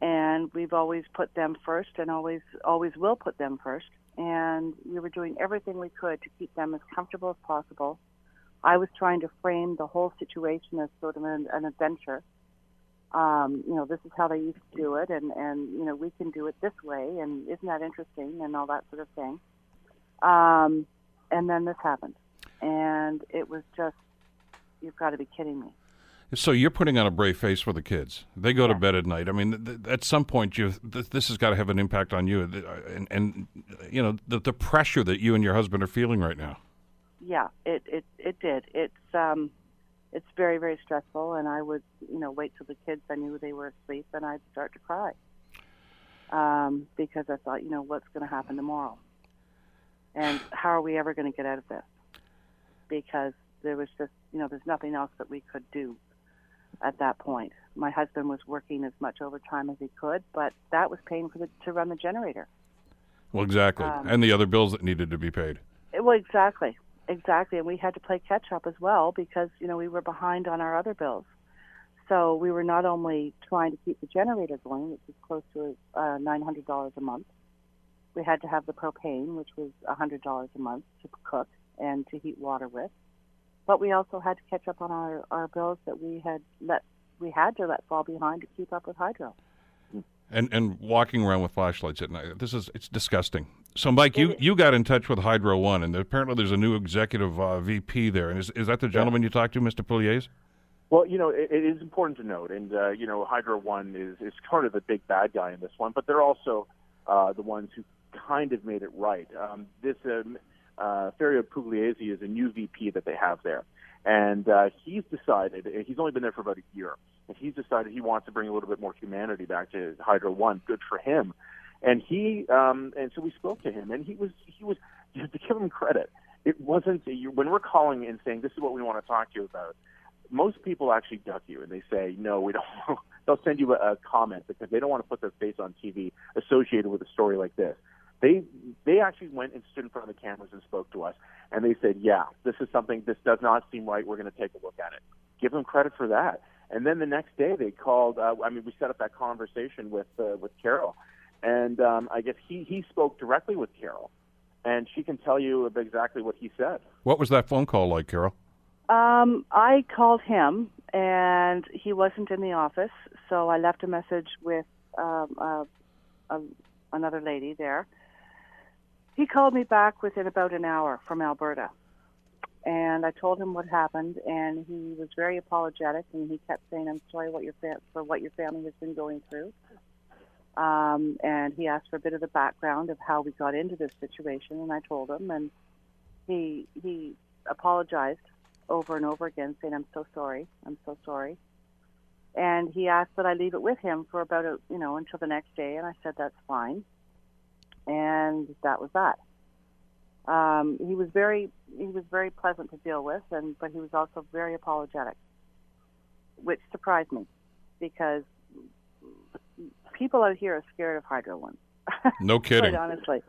And we've always put them first and always always will put them first. And we were doing everything we could to keep them as comfortable as possible. I was trying to frame the whole situation as sort of an, an adventure. Um, you know, this is how they used to do it, and, and you know, we can do it this way, and isn't that interesting, and all that sort of thing. Um, and then this happened, and it was just, you've got to be kidding me. So you're putting on a brave face for the kids. They go to bed at night. I mean, th- th- at some point, you th- this has got to have an impact on you, and, and you know the the pressure that you and your husband are feeling right now. Yeah, it it it did. It's um, it's very very stressful, and I would you know wait till the kids I knew they were asleep, and I'd start to cry, um, because I thought you know what's going to happen tomorrow, and how are we ever going to get out of this? Because there was just you know there's nothing else that we could do. at that point. My husband was working as much overtime as he could, but that was paying for the to run the generator. Well, exactly. Um, and the other bills that needed to be paid. Well, exactly, exactly, and we had to play catch up as well because you know we were behind on our other bills. So we were not only trying to keep the generator going, which is close to uh, nine hundred dollars a month. We had to have the propane, which was a hundred dollars a month to cook and to heat water with. But we also had to catch up on our, our bills that we had let we had to let fall behind to keep up with hydro. And and walking around with flashlights at night. This is it's disgusting. So, Mike, you, you got in touch with Hydro One, and apparently there's a new executive uh, VP there. And is, is that the gentleman you talked to, Mr. Pugliese? Well, you know, it, it is important to note, and uh, you know, Hydro One is is kind of the big bad guy in this one, but they're also uh, the ones who kind of made it right. Um, this um, uh, Ferio Pugliese is a new VP that they have there, and uh, he's decided he's only been there for about a year, and he's decided he wants to bring a little bit more humanity back to Hydro One. Good for him. And he um, and so we spoke to him, and he was he was to give him credit. It wasn't when we're calling and saying this is what we want to talk to you about most people actually duck you and they say no we don't they'll send you a, a comment because they don't want to put their face on tv associated with a story like this they they actually went and stood in front of the cameras and spoke to us and they said yeah this is something this does not seem right. We're going to take a look at it. Give them credit for that. And then the next day they called uh, i mean we set up that conversation with uh, with carol. And um, i guess he he spoke directly with carol and she can tell you exactly what he said. What was that phone call like, Carol? Um, I called him, and he wasn't in the office, so I left a message with um, uh, a, another lady there. He called me back within about an hour from Alberta, and I told him what happened, and he was very apologetic, and he kept saying, "I'm sorry what your fa- for what your family has been going through." Um, and he asked for a bit of the background of how we got into this situation, and I told him, and he he apologized over and over again, saying, "I'm so sorry, I'm so sorry." And he asked that I leave it with him for about a you know until the next day, and I said that's fine. And that was that. Um, he was very he was very pleasant to deal with, and but he was also very apologetic, which surprised me because people out here are scared of Hydro One. No kidding. quite honestly,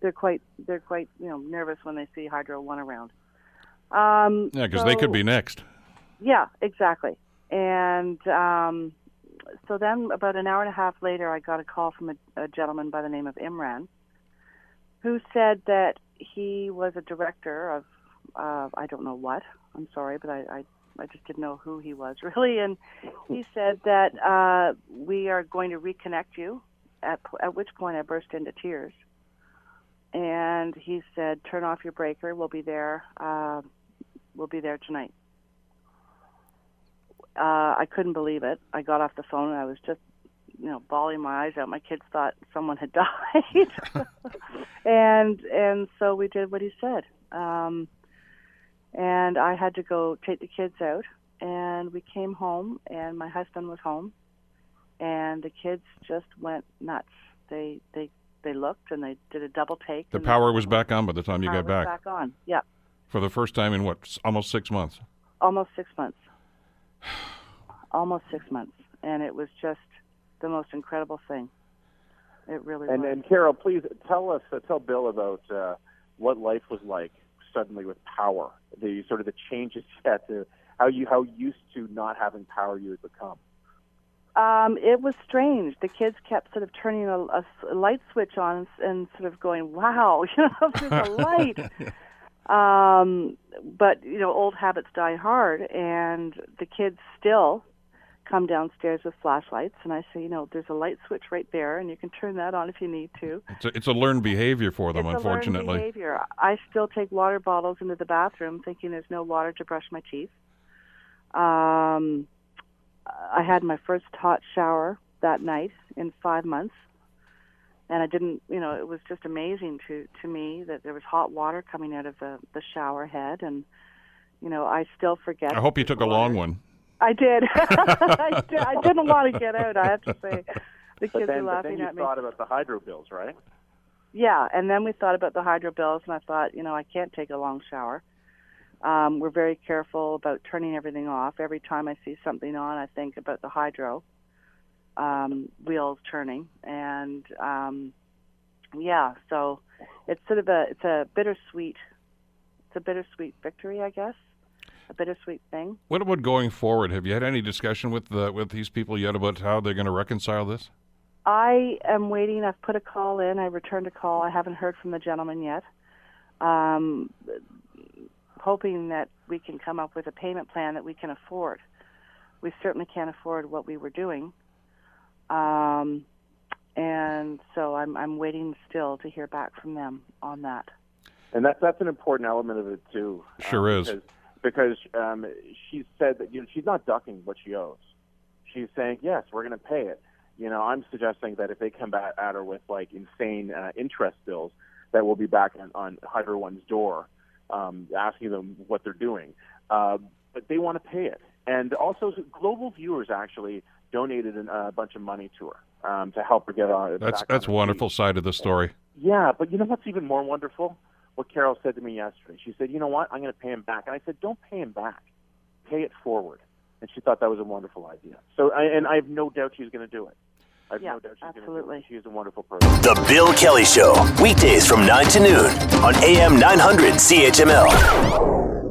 they're quite they're quite you know nervous when they see Hydro One around. Um, Yeah, because they could be next. yeah, exactly. And um, so then, about an hour and a half later, I got a call from a, a gentleman by the name of Imran, who said that he was a director of uh, I don't know what. I'm sorry, but I, I I just didn't know who he was really. And he said that uh, we are going to reconnect you. At at which point I burst into tears. And he said, "Turn off your breaker. We'll be there. Uh, we'll be there tonight." Uh, I couldn't believe it. I got off the phone and I was just, you know, bawling my eyes out. My kids thought someone had died, and and so we did what he said. Um, and I had to go take the kids out, and we came home, and my husband was home, and the kids just went nuts. They they they looked and they did a double take. The power was back on by the time you power got was back. back on. Yep, For the first time in what, almost six months? almost six months. almost six months, and it was just the most incredible thing. It really And was. and Carol, please tell us, uh, tell Bill about uh, what life was like suddenly with power. The sort of the changes you had to how you how used to not having power you had become. Um, it was strange. The kids kept sort of turning a, a light switch on and, and sort of going, "Wow, you know, there's a light." um, but you know, old habits die hard, and the kids still come downstairs with flashlights, and I say, you know, there's a light switch right there, and you can turn that on if you need to. It's a, it's a learned behavior for them, it's unfortunately. A learned behavior. I still take water bottles into the bathroom, thinking there's no water to brush my teeth. Um, I had my first hot shower that night in five months, and I didn't. You know, it was just amazing to to me that there was hot water coming out of the the shower head, and you know, I still forget. I hope you took a long one. I did. I, did. I didn't want to get out. I have to say, the But kids then, were but then laughing you at me. thought about the hydro bills, right? Yeah, and then we thought about the hydro bills, and I thought, you know, I can't take a long shower. Um, we're very careful about turning everything off. Every time I see something on, I think about the hydro um, wheels turning, and um, yeah, so it's sort of a it's a bittersweet it's a bittersweet victory, I guess, a bittersweet thing. What about going forward? Have you had any discussion with the, with these people yet about how they're going to reconcile this? I am waiting. I've put a call in. I returned a call. I haven't heard from the gentleman yet. Um, hoping that we can come up with a payment plan that we can afford. We certainly can't afford what we were doing. Um, and so I'm, I'm waiting still to hear back from them on that. And that's that's an important element of it too. Sure um, is. Because, because um, she said that you know she's not ducking what she owes. She's saying yes, we're going to pay it. You know, I'm suggesting that if they come back at her with like insane uh, interest bills, that will be back on, on Hydro One's door, um, asking them what they're doing. Uh, but they want to pay it. And also, Global Viewers actually donated an, a bunch of money to her um, to help her get on. That's that's on wonderful feet. side of the story. Yeah, but you know what's even more wonderful? What Carol said to me yesterday. She said, "You know what? I'm going to pay him back." And I said, "Don't pay him back. Pay it forward." And she thought that was a wonderful idea. So, I, and I have no doubt she's going to do it. I have Yeah, no doubt she's going to do absolutely. it. She's a wonderful person. The Bill Kelly Show, weekdays from 9 to noon on AM 900 CHML.